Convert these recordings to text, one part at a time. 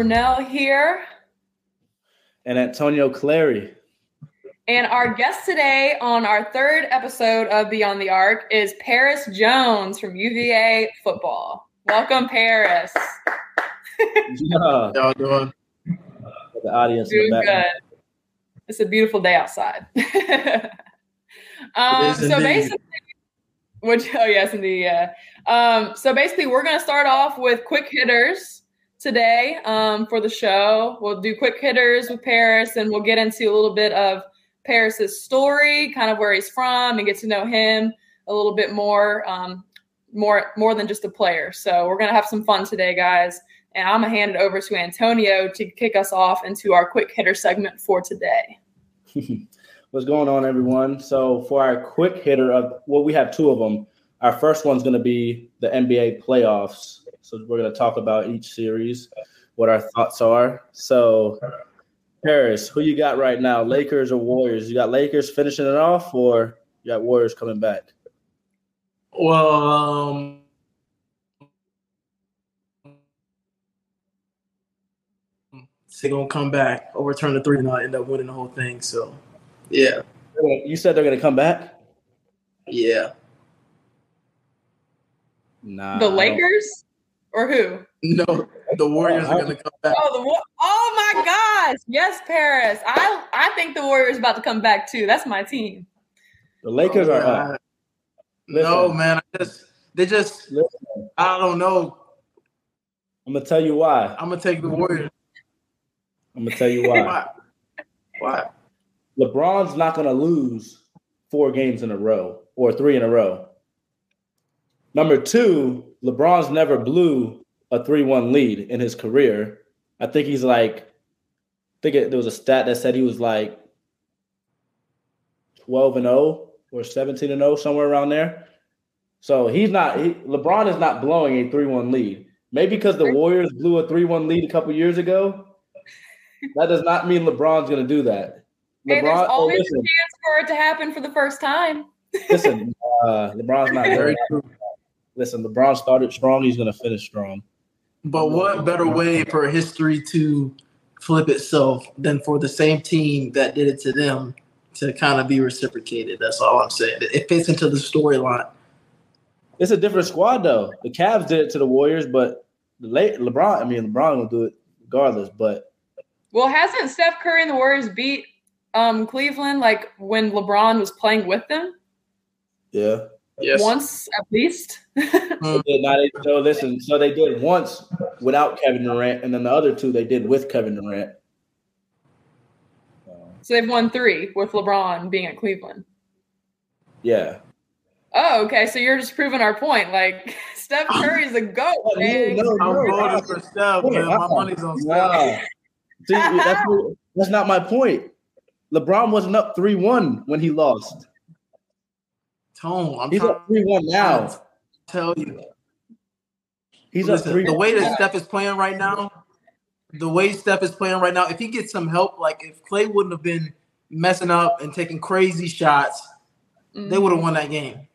Brunelle here. And Antonio Clary. And our guest today on our third episode of Beyond the Arc is Perris Jones from UVA football. Welcome, Perris. yeah. Y'all doing? The audience. Doing good. It's a beautiful day outside. um, so indeed. basically, which oh yes, indeed, yeah. Um, so basically, we're gonna start off with quick hitters today um, for the show. We'll do quick hitters with Perris, and we'll get into a little bit of Perris's story, kind of where he's from, and get to know him a little bit more, um, more more than just a player. So we're gonna have some fun today, guys. And I'm gonna hand it over to Antonio to kick us off into our quick hitter segment for today. What's going on, everyone? So for our quick hitter of well, we have two of them. Our first one's to be the NBA playoffs. So we're going to talk about each series, what our thoughts are. So Perris, who you got right now? Lakers or Warriors? You got Lakers finishing it off, or you got Warriors coming back? Well, um, they're gonna come back, overturn the three, and I'll end up winning the whole thing. So, yeah, You said they're going to come back. yeah. Nah, The I don't- Lakers or who? No, the oh, Warriors Oh, are gonna come back. Oh, the oh my gosh! Yes, Perris. I I think the Warriors about to come back too. That's my team. The Lakers Oh, are man. up. No, man. I just they just Listen, I don't know. I'm gonna tell you why. I'm gonna take the Warriors. I'm gonna tell you why. Why? Why? LeBron's not going to lose four games in a row or three in a row. Number two, LeBron's never blew a 3 1 lead in his career. I think he's like, I think it, there was a stat that said he was like 12 and 0 or 17 and 0, somewhere around there. So he's not, he, LeBron is not blowing a 3 1 lead. Maybe because the Warriors blew a 3 1 lead a couple years ago. That does not mean LeBron's going to do that. Hey, there's oh, listen, a chance for it to happen for the first time. listen, uh, LeBron's not Very very. true. Listen, LeBron started strong. He's going to finish strong. But what better way for history to flip itself than for the same team that did it to them to kind of be reciprocated? That's all I'm saying. It fits into the storyline. It's a different squad, though. The Cavs did it to the Warriors, but the late LeBron. I mean, LeBron will do it regardless. But Well, hasn't Steph Curry and the Warriors beat um, Cleveland like when LeBron was playing with them yeah, Yes. once at least? Hmm. they. So listen, so they did once without Kevin Durant, and then the other two they did with Kevin Durant. So, so they've won three with LeBron being at Cleveland. yeah, Oh, okay. So you're just proving our point. Like Steph Curry's a goat, Oh, no, man. no, I'm no. voting for Steph, man. My uh-uh. money's on Steph. Nah. See, that's, that's not my point. LeBron wasn't up three one when he lost. Tone, I'm He's trying up three one to now. tell you. He's up three. the way that now. Steph is playing right now, the way Steph is playing right now, if he gets some help, like if Klay wouldn't have been messing up and taking crazy shots, Mm. they would have won that game.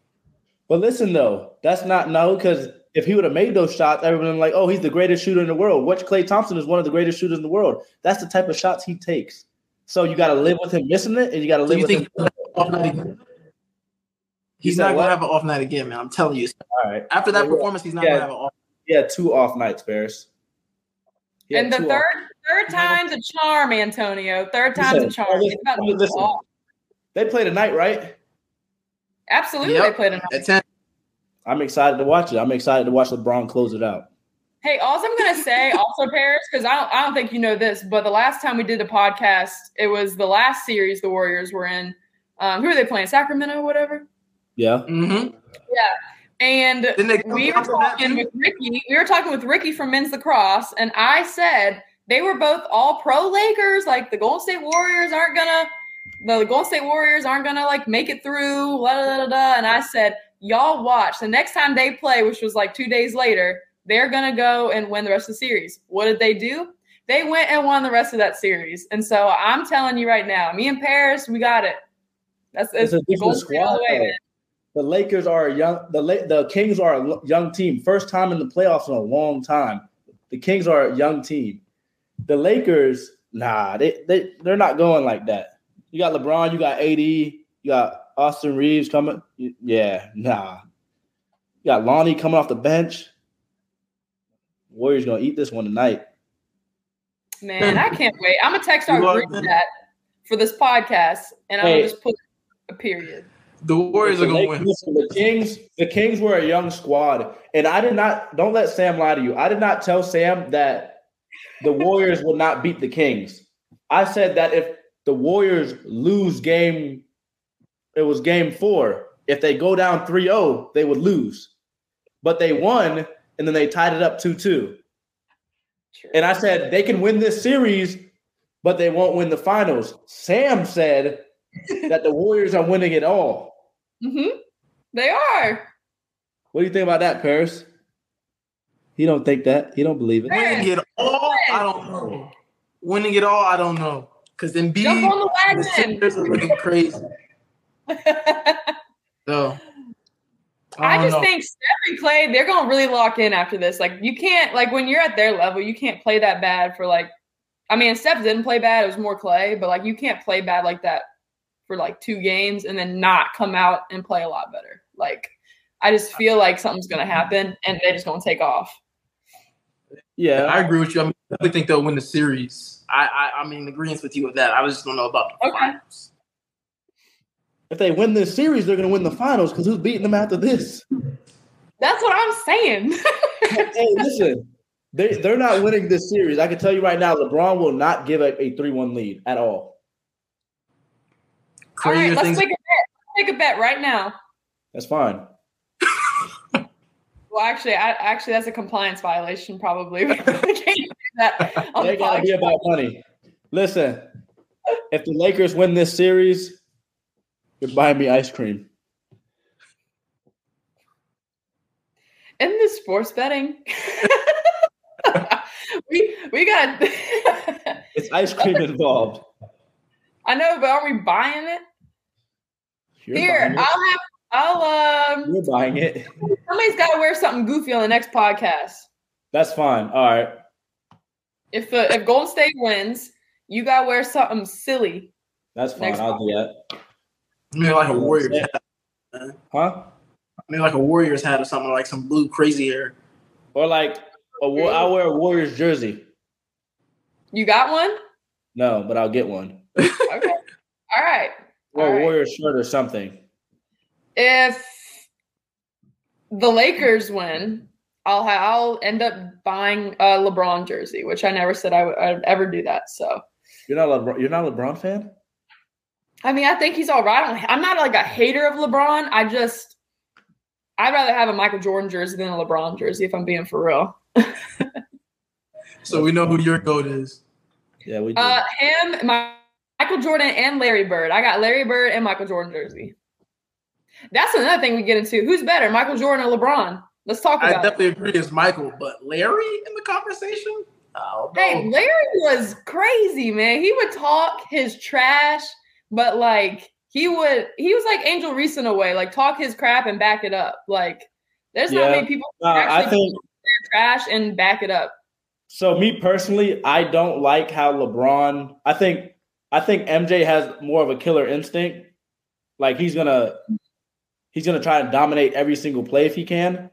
But listen though, that's not no because if he would have made those shots, everyone would like, oh, he's the greatest shooter in the world. Which Klay Thompson is one of the greatest shooters in the world. That's the type of shots he takes. So you got to live with him missing it, and you got to live you with think him. he's gonna have an off night again? He's said not what? gonna have an off night again, man. I'm telling you. All right, After that Yeah. performance, he's not Yeah. gonna have an off. he had two off nights, Bears. He And the third off- third time's a charm, Antonio. Third time's a charm. listen, about listen. they played tonight, right? Absolutely, Yep. they played enough. At ten, I'm excited to watch it. I'm excited to watch LeBron close it out. Hey, all I'm gonna say, also Perris, because I don't, I don't think you know this, but the last time we did a podcast, it was the last series the Warriors were in. Um, who are they playing? Sacramento, whatever. Yeah, mm-hmm. Yeah. And Didn't they come we were down from that, talking with Ricky. We were talking with Ricky from men's lacrosse, and I said they were both all pro Lakers. Like the Golden State Warriors aren't gonna, the Golden State Warriors aren't gonna like make it through. La da da da. da. And I said, y'all watch. The next time they play, which was like two days later, they're gonna go and win the rest of the series. What did they do? They went and won the rest of that series. And so I'm telling you right now, me and Perris, we got it. That's it's a different Golden State all squad. the way, though. man. The Lakers are a young. The La- the Kings are a young team. First time in the playoffs in a long time. The Kings are a young team. The Lakers, nah, they they they're not going like that. You got LeBron, you got AD, you got Austin Reaves coming. Yeah, nah. You got Lonnie coming off the bench. Warriors gonna eat this one tonight. Man, I can't wait. I'm gonna text our group chat for this podcast, and I'm Hey. gonna just put a period. The Warriors are going to win. listen, The Kings, the Kings were a young squad, and I did not. Don't let Sam lie to you. I did not tell Sam that the Warriors would not beat the Kings. I said that if the Warriors lose game, it was game four. If they go down 3-0, they would lose. But they won, and then they tied it up 2-2. And I said they can win this series, but they won't win the finals. Sam said that the Warriors are winning it all. Mm-hmm. They are. What do you think about that, Perris? He don't think that. He don't believe it. Winning it all, I don't know. Winning it all, I don't know. Because Embiid, Jump on the the Sixers are wagon. looking crazy. So I, don't just know. think Steph and Klay, they're gonna really lock in after this. Like you can't like when you're at their level, you can't play that bad for like I mean Steph didn't play bad, it was more Klay, but like you can't play bad like that for like two games and then not come out and play a lot better. Like I just feel like something's gonna happen and they're just gonna take off. Yeah, I agree with you. I, mean, I definitely think they'll win the series. I, I, I mean, agreement with you with that. I was just don't know about the Okay. finals. if they win this series, they're going to win the finals because who's beating them after this? That's what I'm saying. hey, listen, they they're not winning this series. I can tell you right now, LeBron will not give a, a three-one lead at all. All right, let's things. make a bet. Let's make a bet right now. That's fine. Well, actually, I, actually, that's a compliance violation, probably. Can't do that They the got to be about money. Listen, if the Lakers win this series, you're buying me ice cream. Isn't this sports betting? we we got. It's ice cream involved. I know, but are we buying it? You're Here, buying it. I'll have. I'll um. You're buying it. Somebody's got to wear something goofy on the next podcast. That's fine. All right. If uh, if Golden State wins, you got to wear something silly. That's fine. Next I'll do that. I mean, like a Warriors hat. Huh? I mean, like a Warriors hat or something like some blue crazy hair. Or like, a, Wa- I'll wear a Warriors jersey. You got one? No, but I'll get one. Okay. All right. Or All a right. Warriors shirt or something. if the Lakers win, I'll ha- I'll end up buying a LeBron jersey, which I never said I would I'd ever do that. So You're not a LeBron, you're not a LeBron fan? I mean, I think he's all right. I'm- I'm not like a hater of LeBron. I just I'd rather have a Michael Jordan jersey than a LeBron jersey if I'm being for real. So we know who your goat is. Yeah, we do. Uh, him, my, Michael Jordan, and Larry Bird. I got Larry Bird and Michael Jordan jersey. That's another thing we get into. Who's better, Michael Jordan or LeBron? Let's talk I about it. definitely agree it's Michael, but Larry in the conversation? Oh, Hey, Larry was crazy, man. He would talk his trash, but like he would, he was like Angel Reese in a way, like talk his crap and back it up. Like there's not many people who Uh, I actually think their trash and back it up. so. Me personally, I don't like how LeBron. I think I think MJ has more of a killer instinct. Like he's gonna he's gonna try and dominate every single play if he can.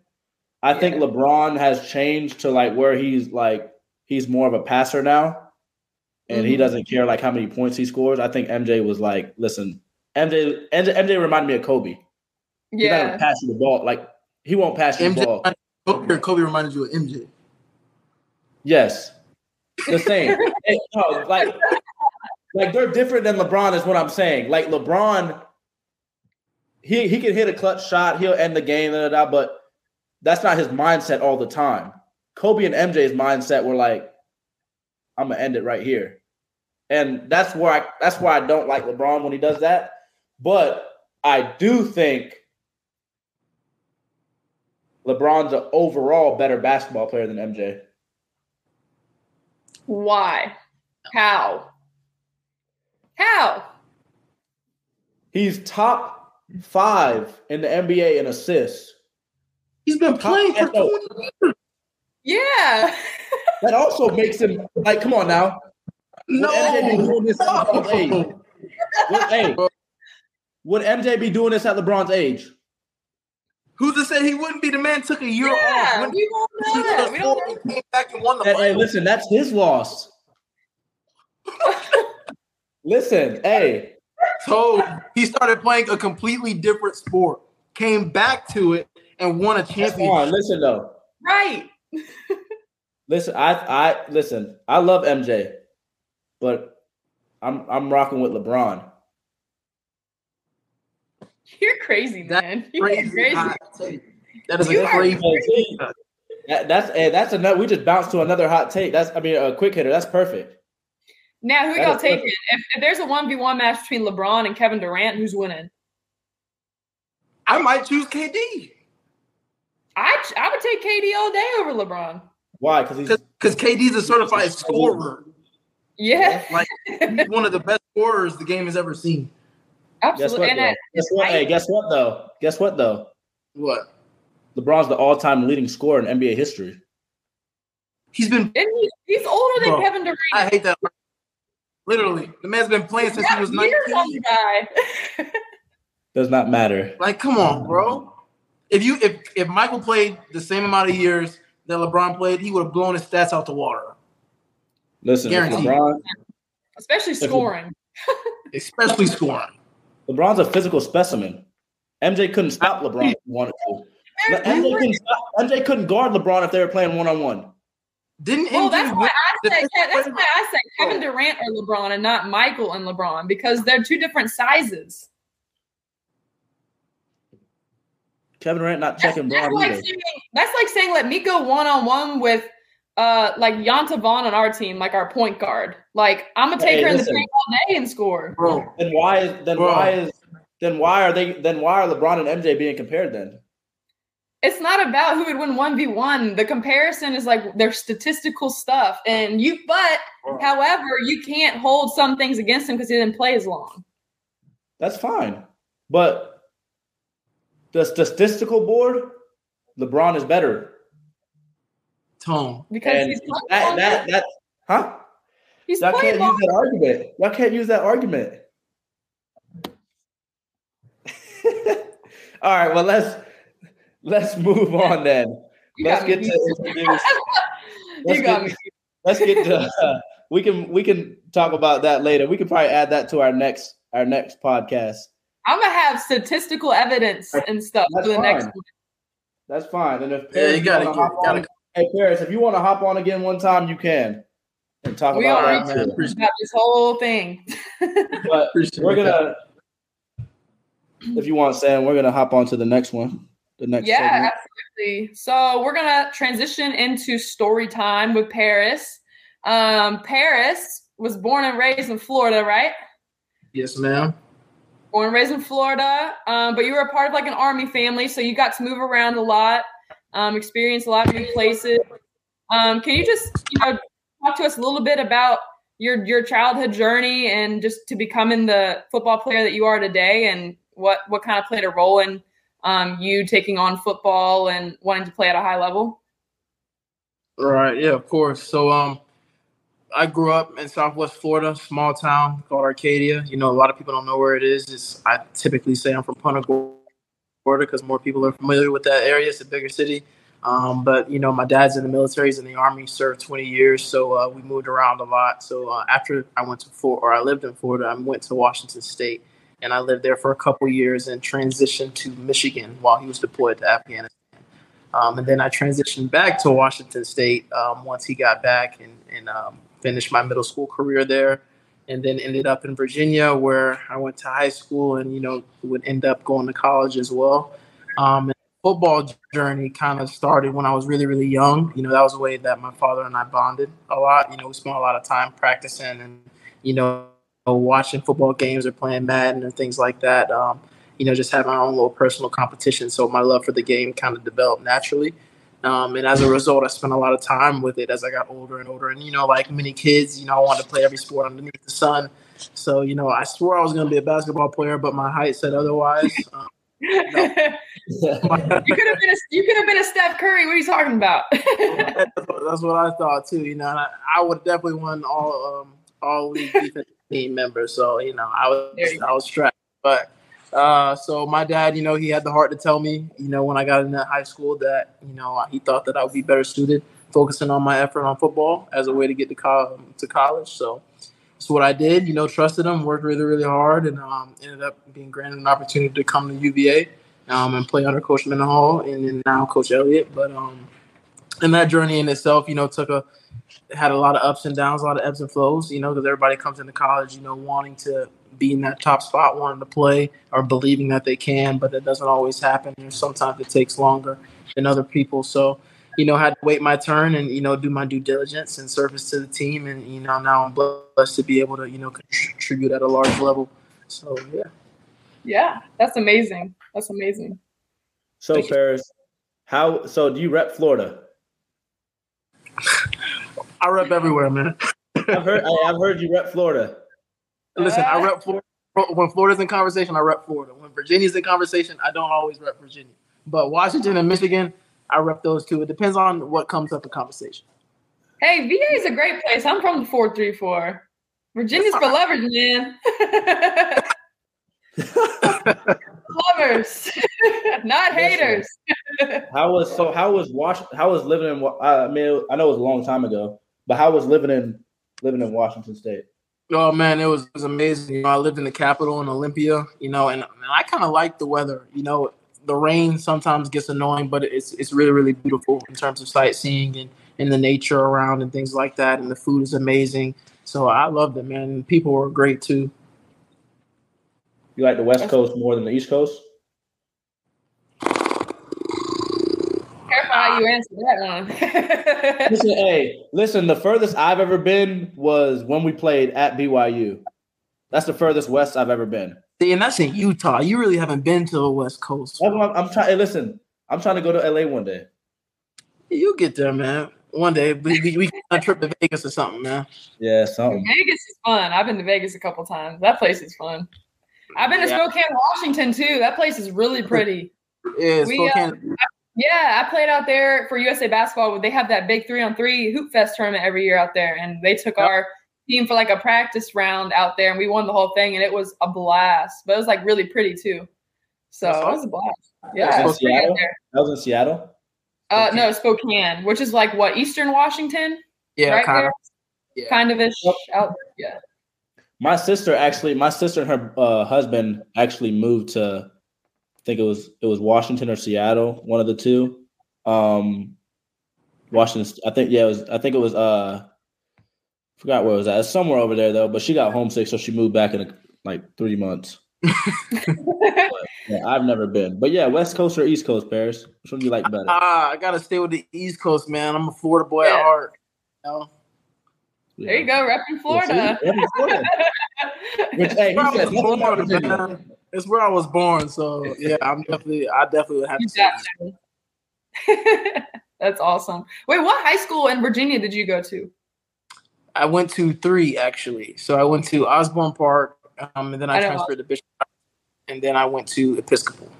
I think LeBron has changed to like where he's like he's more of a passer now, and he Mhm. doesn't care like how many points he scores. I think MJ was like, listen, MJ MJ, MJ reminded me of Kobe. He's not Yeah. gonna pass you the ball. Like he won't pass you the ball. Kobe, Kobe reminded you of MJ. Yes, the same. Hey, no, like, like they're different than LeBron is what I'm saying. Like LeBron, he he can hit a clutch shot, he'll end the game, da, da, da, but that's not his mindset all the time. Kobe and MJ's mindset were like, I'm gonna end it right here, and that's where I that's why I don't like LeBron when he does that. But I do think LeBron's an overall better basketball player than MJ. Why? How? How? He's top five in the NBA in assists. He's been playing for 20 years. Yeah. that also makes him like, come on now. No, MJ be doing this at LeBron's age? Would, hey, would MJ be doing this at LeBron's age? Who's to say he wouldn't be? The man took a year Yeah, off. When we won't he know that. We don't was four, he came back and won the Hey, hey, listen, that's his loss. Listen, hey, So he started playing a completely different sport, came back to it, and won a that's championship. fine. Listen though, right. listen, I, I listen. I love MJ, but I'm I'm rocking with LeBron. You're crazy, That's man. You're Crazy. crazy. hot take. That is You a crazy. crazy. That, that's hey, that's another. We just bounced to another hot take. That's I mean a quick hitter. That's perfect. Now, who That y'all is taking? If, if there's a one v one match between LeBron and Kevin Durant, who's winning? I might choose KD I I would take KD all day over LeBron. Why? Because because KD's a certified scorer. Yeah, Like he's one of the best scorers the game has ever seen. guess absolutely. what? And Though? Guess what? Hey, guess what though? Guess what though? What? LeBron's the all-time leading scorer in NBA history. He's been. and he, he's older than Bro, Kevin Durant. I hate that. Literally, the man's been playing since he was Got years on 19. guy. Does not matter. Like, come on, bro. If you if if Michael played the same amount of years that LeBron played, he would have blown his stats out the water, Listen, Guaranteed. LeBron, Especially scoring. especially scoring. LeBron's a physical specimen. MJ couldn't stop LeBron if he wanted to. MJ couldn't, stop, MJ couldn't guard LeBron if they were playing one on one. Didn't Well, that's why win I the said that's why I said Kevin Durant or LeBron and not Michael and LeBron because they're two different sizes. Kevin Durant not checking that's Bron like saying, that's like saying let me go one on one with uh like Yonta Vaughn on our team, like our point guard. Like I'm gonna take Hey, her in the listen. paint all day and score. bro. Then why is then Bro. why is then why are they then why are LeBron and MJ being compared then? It's not about who would win one v one. The comparison is like their statistical stuff, and you. But however, you can't hold some things against him because he didn't play as long. That's fine. But the statistical board, LeBron is better. Tone. Because And he's played that that that huh? he's Y'all can't use that argument. Y'all can't use that argument. All right, well let's let's move on then. You let's got me get to introduce. let's you got get- me. Let's get to. Uh, we can we can talk about that later. We can probably add that to our next our next podcast. I'm gonna have statistical evidence and stuff That's for the next fine. one. That's fine. And if Yeah, you Perris gotta wanna get- hop gotta- on- hey Perris, if you want to hop on again one time, you can and talk We about that man. too. Appreciate this whole thing. But we're gonna, if you want, Sam, we're gonna hop on to the next one. The next. yeah, segment. absolutely. So we're gonna transition into story time with Perris. Um, Perris was born and raised in Florida, right? Yes, ma'am. Born and raised in Florida, um, but you were a part of like an army family, so you got to move around a lot, um, experience a lot of new places. Um, can you just you know talk to us a little bit about your your childhood journey and just to becoming the football player that you are today, and what what kind of played a role in um, you taking on football and wanting to play at a high level? Right. Yeah, of course. So, um, I grew up in Southwest Florida, small town called Arcadia. You know, a lot of people don't know where it is. It's, I typically say I'm from Punta Gorda because more people are familiar with that area. It's a bigger city. Um, but you know, my dad's in the military, he's in the army, served 20 years, so uh, we moved around a lot. So uh, after I went to Florida, or I lived in Florida, I went to Washington State, and I lived there for a couple years and transitioned to Michigan while he was deployed to Afghanistan. Um, and then I transitioned back to Washington State um, once he got back and, and um, finished my middle school career there. And then ended up in Virginia where I went to high school and, you know, would end up going to college as well. Um, and football journey kind of started when I was really, really young. You know, that was the way that my father and I bonded a lot. You know, we spent a lot of time practicing and, you know, watching football games or playing Madden and things like that. Um, you know, just having our own little personal competition. So my love for the game kind of developed naturally. Um, and as a result, I spent a lot of time with it as I got older and older. And, you know, like many kids, you know, I wanted to play every sport underneath the sun. So, you know, I swore I was going to be a basketball player, but my height said otherwise. Um, you could have been a, you could have been a Steph Curry. What are you talking about? That's what I thought too. You know, I, I would definitely won all um all league defensive team members. So you know, I was I was strapped. But uh, so my dad, you know, he had the heart to tell me, you know, when I got into high school that you know he thought that I would be better suited focusing on my effort on football as a way to get to, co- to college. So that's what I did. You know, trusted him, worked really, really hard, and um, ended up being granted an opportunity to come to UVA um, and play under Coach Mendenhall and then now Coach Elliott. But um, and that journey in itself, you know, took a had a lot of ups and downs, a lot of ebbs and flows. You know, because everybody comes into college, you know, wanting to be in that top spot, wanting to play or believing that they can, but that doesn't always happen. And sometimes it takes longer than other people. So you know, I had to wait my turn and, you know, do my due diligence and service to the team. And, you know, now I'm blessed to be able to, you know, contribute at a large level. So, yeah. Yeah, that's amazing. That's amazing. So, Thank Perris, how, so do you rep Florida? I rep everywhere, man. I've heard, I, have heard you rep Florida. Listen, I rep Florida. When Florida's in conversation, I rep Florida. When Virginia's in conversation, I don't always rep Virginia. But Washington and Michigan, I rep those two. It depends on what comes up in conversation. Hey, VA is a great place. I'm from the four three four. Virginia's for lovers, man. lovers, not haters. how was so? How was Wash? How was living in? I mean, I know it was a long time ago, but how was living in living in Washington State? Oh man, it was, it was amazing. You know, I lived in the capital in Olympia. You know, and, and I kind of liked the weather. You know, the rain sometimes gets annoying, but it's it's really really beautiful in terms of sightseeing and and the nature around and things like that. And the food is amazing. So I loved it, man. People were great too. You like the West Coast more than the East Coast? How you answer that one. listen, hey, listen. The furthest I've ever been was when we played at BYU. That's the furthest west I've ever been. See, and that's in Utah. You really haven't been to the West Coast. I'm, I'm trying. Hey, listen, I'm trying to go to LA one day. You get there, man. One day we we, we can trip to Vegas or something, man. Yeah, something. Vegas is fun. I've been to Vegas a couple times. That place is fun. I've been to yeah. Spokane, Washington too. That place is really pretty. Yeah, we, uh, Spokane. Uh, yeah, I played out there for USA basketball. They have that big three on three hoop fest tournament every year out there, and they took yep. our team for like a practice round out there, and we won the whole thing, and it was a blast. But it was like really pretty too. So it was a blast. Yeah, was Seattle. That was in Seattle. Uh, no, Spokane, which is like what Eastern Washington. Yeah, right kind of. Yeah. Kind of ish out. Yeah. My sister actually, my sister and her uh, husband actually moved to, I think it was it was Washington or Seattle, one of the two. Um, Washington, I think yeah, it was I think it was uh Forgot where it was at. It's somewhere over there though. But she got homesick, so she moved back in a, like three months. but, yeah, I've never been, but yeah, West Coast or East Coast, Perris. Which one do you like better? Ah, I gotta stay with the East Coast, man. I'm a Florida boy yeah. at heart. You know? yeah. There you go, repping Florida. Yeah, Florida. Which, hey, he said, born, it's where I was born, so yeah, I'm definitely, I definitely would have to. That's awesome. Wait, what high school in Virginia did you go to? I went to three actually. So I went to Osbourn Park, um, and then I, I transferred to Bishop, and then I went to Episcopal.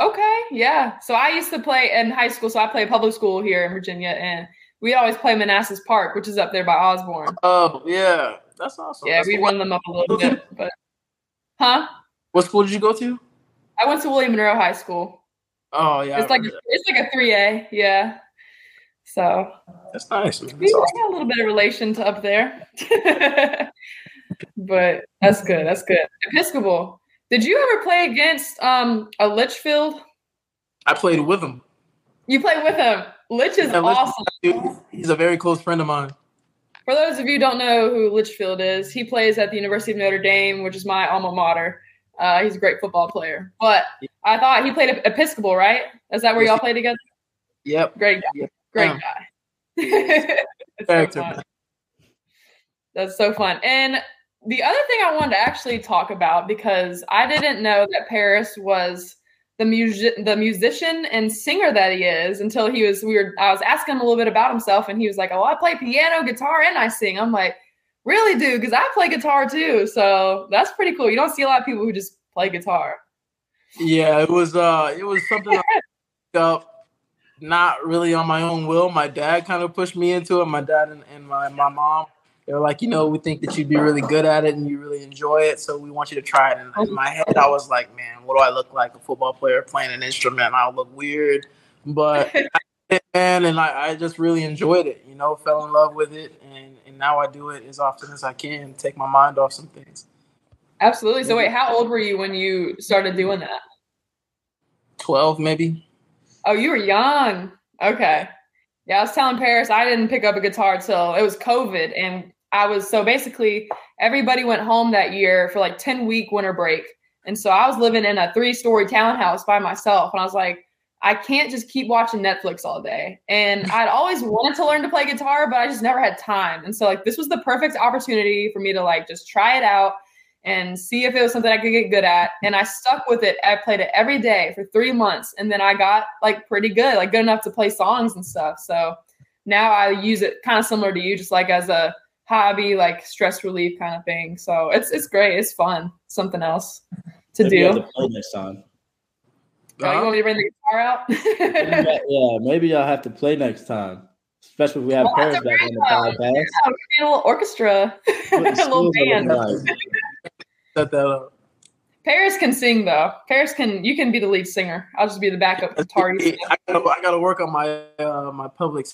Okay, yeah. So I used to play in high school. So I played public school here in Virginia, and we always play Manassas Park, which is up there by Osbourn. Oh yeah, that's awesome. Yeah, that's we cool. run them up a little bit, but huh? What school did you go to? I went to William Monroe High School. Oh yeah, it's like it's like a three A. Yeah. So that's nice. That's we awesome. got a little bit of relation to up there, but that's good. That's good. Episcopal. Did you ever play against um, a Litchfield? I played with him. You played with him. Litch is yeah, awesome. He's a very close friend of mine. For those of you who don't know who Litchfield is, he plays at the University of Notre Dame, which is my alma mater. Uh, he's a great football player. But I thought he played Episcopal, right? Is that where y'all play together? Yep. Great guy. Yep. Great um, guy. That's so fun. That's so fun. And the other thing I wanted to actually talk about because I didn't know that Perris was the music the musician and singer that he is until he was we were I was asking him a little bit about himself and he was like, Oh, I play piano, guitar, and I sing. I'm like, really, do, Because I play guitar too. So that's pretty cool. You don't see a lot of people who just play guitar. Yeah, it was uh it was something I picked up not really on my own will. My dad kind of pushed me into it. My dad and, and my, my mom. They were like, you know, we think that you'd be really good at it and you really enjoy it, so we want you to try it. And in my head, I was like, man, what do I look like? A football player playing an instrument? I'll look weird. But man, and I, I just really enjoyed it. You know, fell in love with it, and now I do it as often as I can, take my mind off some things. Absolutely. So wait, how old were you when you started doing that? Twelve, maybe. Oh, you were young. Okay. Yeah, I was telling Perris I didn't pick up a guitar till it was COVID, and I was so basically everybody went home that year for like ten week winter break, and so I was living in a three story townhouse by myself, and I was like, I can't just keep watching Netflix all day. And I'd always wanted to learn to play guitar, but I just never had time. And so like this was the perfect opportunity for me to like just try it out and see if it was something I could get good at. And I stuck with it. I played it every day for three months. And then I got like pretty good, like good enough to play songs and stuff. So now I use it kind of similar to you, just like as a hobby, like stress relief kind of thing. So it's it's great. It's fun. Something else to you do. have to play next time. Oh, you want me to bring the guitar out? yeah, yeah, maybe I'll have to play next time. Especially if we have Well, Perris back great on the one. podcast. Yeah, we need a little orchestra, a little band. looking. Set that up. Perris can sing though. Perris can. You can be the lead singer. I'll just be the backup guitar. I gotta, I gotta work on my uh, my public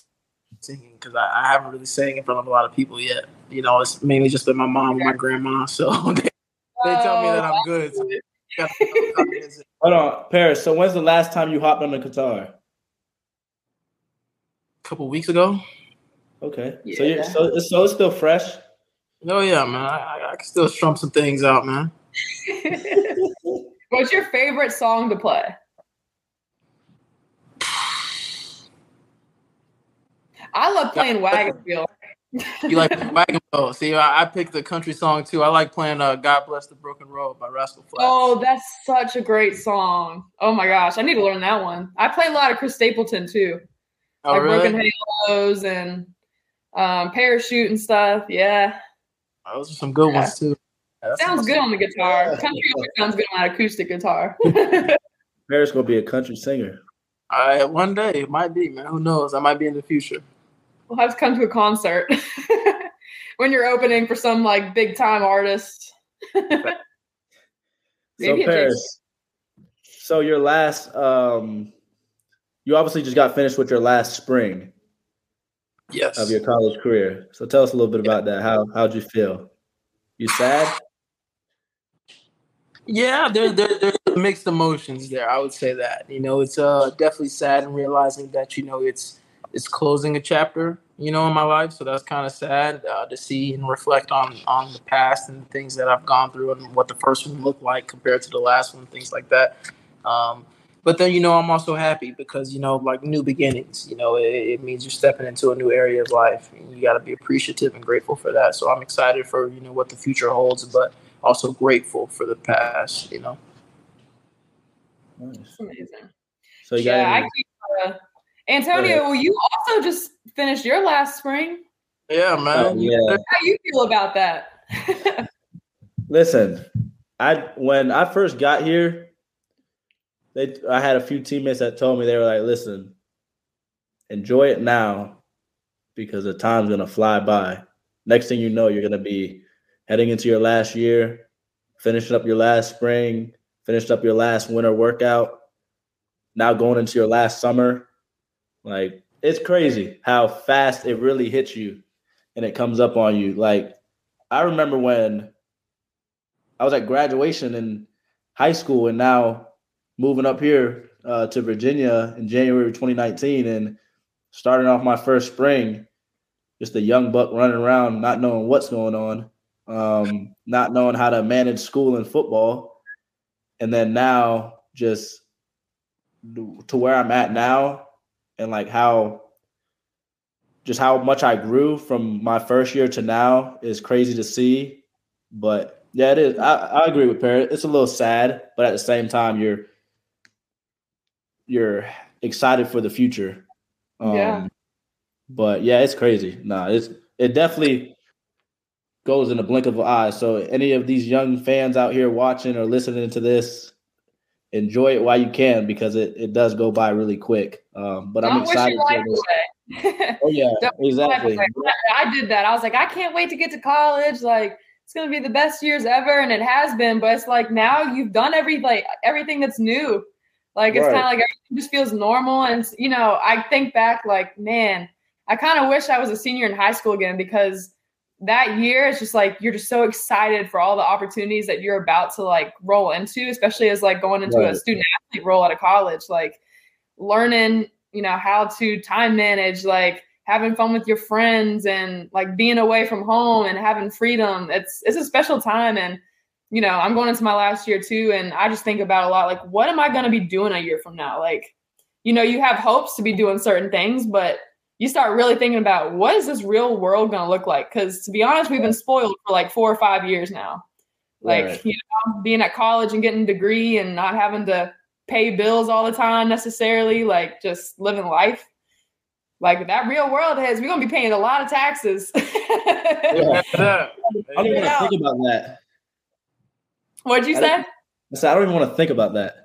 singing because I, I haven't really sang in front of a lot of people yet. You know, it's mainly just been my mom and my grandma. So they, they tell me that I'm good. So I gotta- Hold on, Perris. So when's the last time you hopped on the guitar? a couple weeks ago. Okay, so you're, so it's so it's still fresh. Oh yeah, man. I, I, I can still strum some things out, man. What's your favorite song to play? I love playing Wagon Wheel. You like wagon wheel? See, I, I picked the country song too. I like playing uh, "God Bless the Broken Road" by Rascal Flatts. Oh, that's such a great song. Oh my gosh, I need to learn that one. I play a lot of Chris Stapleton too, Oh, like really? Broken Halos and um, Parachute and stuff. Yeah, Those are some good ones too. Yeah, sounds awesome. good on the guitar. Country sounds good on an acoustic guitar. Perris gonna be a country singer. All right, one day it might be, man. Who knows? I might be in the future. We'll have to come to a concert when you're opening for some like big time artist. So Maybe it Perris, so your last, um, you obviously just got finished with your last spring Yes. of your college career. So tell us a little bit about that. How how'd you feel? You sad? Yeah, there, there, there's mixed emotions there. I would say that. You know, it's uh definitely sad and realizing that you know it's it's closing a chapter. You know, in my life, so that's kind of sad uh, to see and reflect on on the past and things that I've gone through and what the first one looked like compared to the last one, things like that. Um, but then you know, I'm also happy because you know, like new beginnings. You know, it, it means you're stepping into a new area of life, and you got to be appreciative and grateful for that. So I'm excited for you know what the future holds, but also grateful for the past. You know. Nice. It's amazing. So you got yeah, I any- keep, uh, Antonio, ahead. well, you also just finished your last spring. Yeah, man. Oh, yeah. How you feel about that? Listen, I when I first got here, they I had a few teammates that told me they were like, "Listen, enjoy it now, because the time's gonna fly by. Next thing you know, you're gonna be heading into your last year, finishing up your last spring, finished up your last winter workout, now going into your last summer. Like it's crazy how fast it really hits you, and it comes up on you. Like I remember when." I was at graduation in high school and now moving up here uh, to Virginia in January 2019 and starting off my first spring, just a young buck running around, not knowing what's going on, um, not knowing how to manage school and football. And then now just to where I'm at now and like how just how much I grew from my first year to now is crazy to see. But yeah, it is. I, I agree with Perris. It's a little sad, but at the same time, you're you're excited for the future. Um, Yeah. But yeah, it's crazy. Nah, it's it definitely goes in a blink of an eye. So any of these young fans out here watching or listening to this, enjoy it while you can because it, it does go by really quick. Um, but I'm excited. oh yeah, exactly. I did that. I was like, I can't wait to get to college. Like it's gonna be the best years ever, and it has been. But it's like now you've done every like everything that's new. Like it's right. kind of like everything just feels normal. And you know, I think back like, man, I kind of wish I was a senior in high school again because that year it's just like you're just so excited for all the opportunities that you're about to like roll into, especially as like going into right. a student athlete role at a college, like learning, you know, how to time manage, like having fun with your friends and like being away from home and having freedom. It's it's a special time and you know, I'm going into my last year too and I just think about a lot like what am I going to be doing a year from now? Like you know, you have hopes to be doing certain things, but you start really thinking about what is this real world going to look like? Because to be honest, we've been spoiled for like four or five years now. Like, right. you know, being at college and getting a degree and not having to pay bills all the time necessarily, like just living life. Like that real world has, we're gonna be paying a lot of taxes. yeah. I don't even want to think about that. What'd you I say? I said I don't even want to think about that.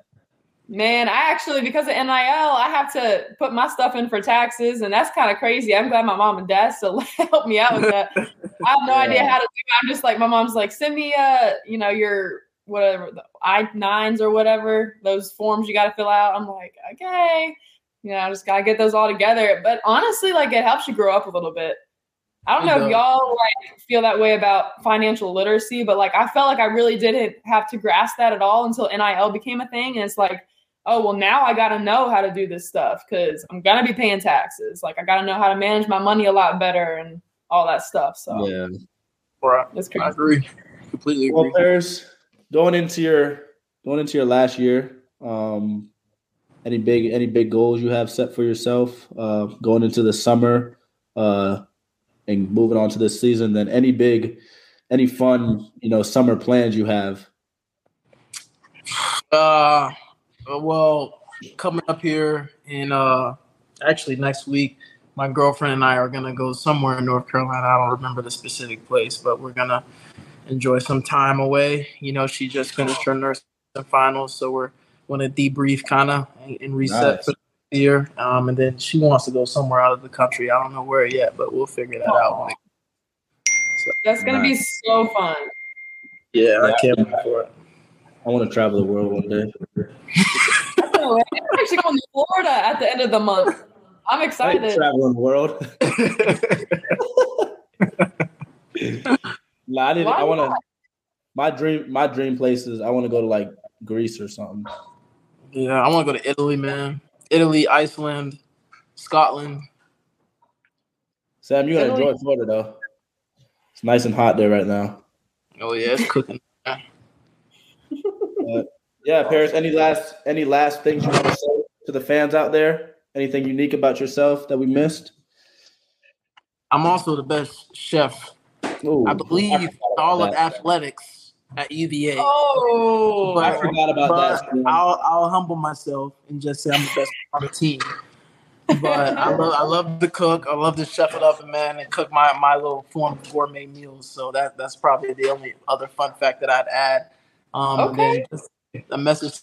Man, I actually because of NIL, I have to put my stuff in for taxes, and that's kind of crazy. I'm glad my mom and dad still help me out with that. I have no yeah. idea how to do. It. I'm just like my mom's like, send me uh, you know, your whatever the I nines or whatever those forms you got to fill out. I'm like, okay, you know, I just gotta get those all together. But honestly, like it helps you grow up a little bit. I don't know if y'all like feel that way about financial literacy, but like I felt like I really didn't have to grasp that at all until NIL became a thing, and it's like oh well now i gotta know how to do this stuff because i'm gonna be paying taxes. Like i gotta know how to manage my money a lot better and all that stuff so. Yeah. Right that's crazy. i agree. Completely agree. well Perris, going into your going into your last year um any big any big goals you have set for yourself uh going into the summer uh and moving on to this season then any big any fun you know summer plans you have? Uh, well, coming up here in uh, actually next week, my girlfriend and I are gonna go somewhere in North Carolina. I don't remember the specific place, but we're gonna enjoy some time away. You know, she just finished her nursing finals, so we're gonna debrief kind of and, reset nice. for the year. Um, and then she wants to go somewhere out of the country. I don't know where yet, but we'll figure that out. So, That's gonna nice. be so fun. Yeah, yeah, I can't wait for it. I want to travel the world one day. I'm actually going to Florida at the end of the month. I'm excited. Traveling the world. no, I didn't. I want to. My dream, my dream place is I want to go to like Greece or something. Yeah, I want to go to Italy, man. Italy, Iceland, Scotland. Sam, you're gonna enjoy Florida though. It's nice and hot there right now. Oh yeah, it's cooking. Yeah, Perris. Any last any last things you want to say to the fans out there? Anything unique about yourself that we missed? I'm also the best chef. Ooh, I believe I all that. of athletics at UVA. Oh, but, I forgot about that. I'll, I'll humble myself and just say I'm the best on the team. But I love I love to cook. I love to chef it up and man and cook my my little form of gourmet meals. So that that's probably the only other fun fact that I'd add. Um, okay. a message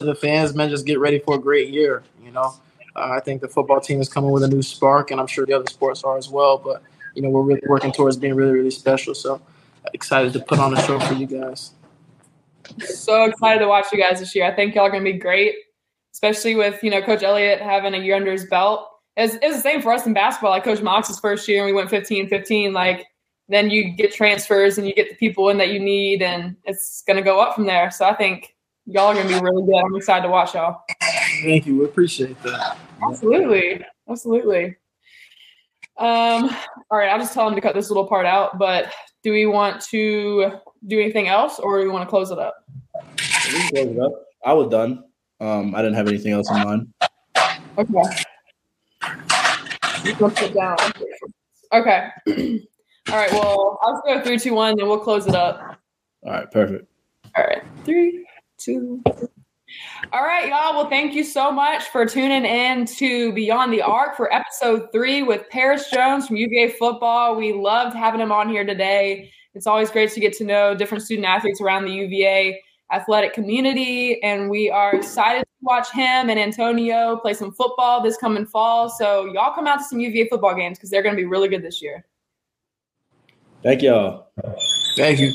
to the fans, man, just get ready for a great year. You know, uh, I think the football team is coming with a new spark, and I'm sure the other sports are as well. But you know, we're really working towards being really, really special. So excited to put on a show for you guys. So excited to watch you guys this year. I think y'all are going to be great, especially with you know Coach Elliott having a year under his belt. It's, it's the same for us in basketball. Like Coach Mox's first year, and we went 15-15. Like then you get transfers and you get the people in that you need, and it's going to go up from there. So I think y'all are going to be really good. I'm excited to watch y'all. Thank you. We appreciate that. Absolutely. Absolutely. Um, all right, I'll just tell them to cut this little part out. But do we want to do anything else, or do we want to close it up? close it up. I was done. Um, I didn't have anything else in mind. Okay. Let's put down. Okay. All right. Well, I'll go three, two, one, then we'll close it up. All right. Perfect. All right. Three, two. All right, y'all. Well, thank you so much for tuning in to Beyond the Arc for episode three with Perris Jones from UVA football. We loved having him on here today. It's always great to get to know different student athletes around the UVA athletic community, and we are excited to watch him and Antonio play some football this coming fall. So y'all come out to some UVA football games because they're going to be really good this year. Thank y'all. Thank you.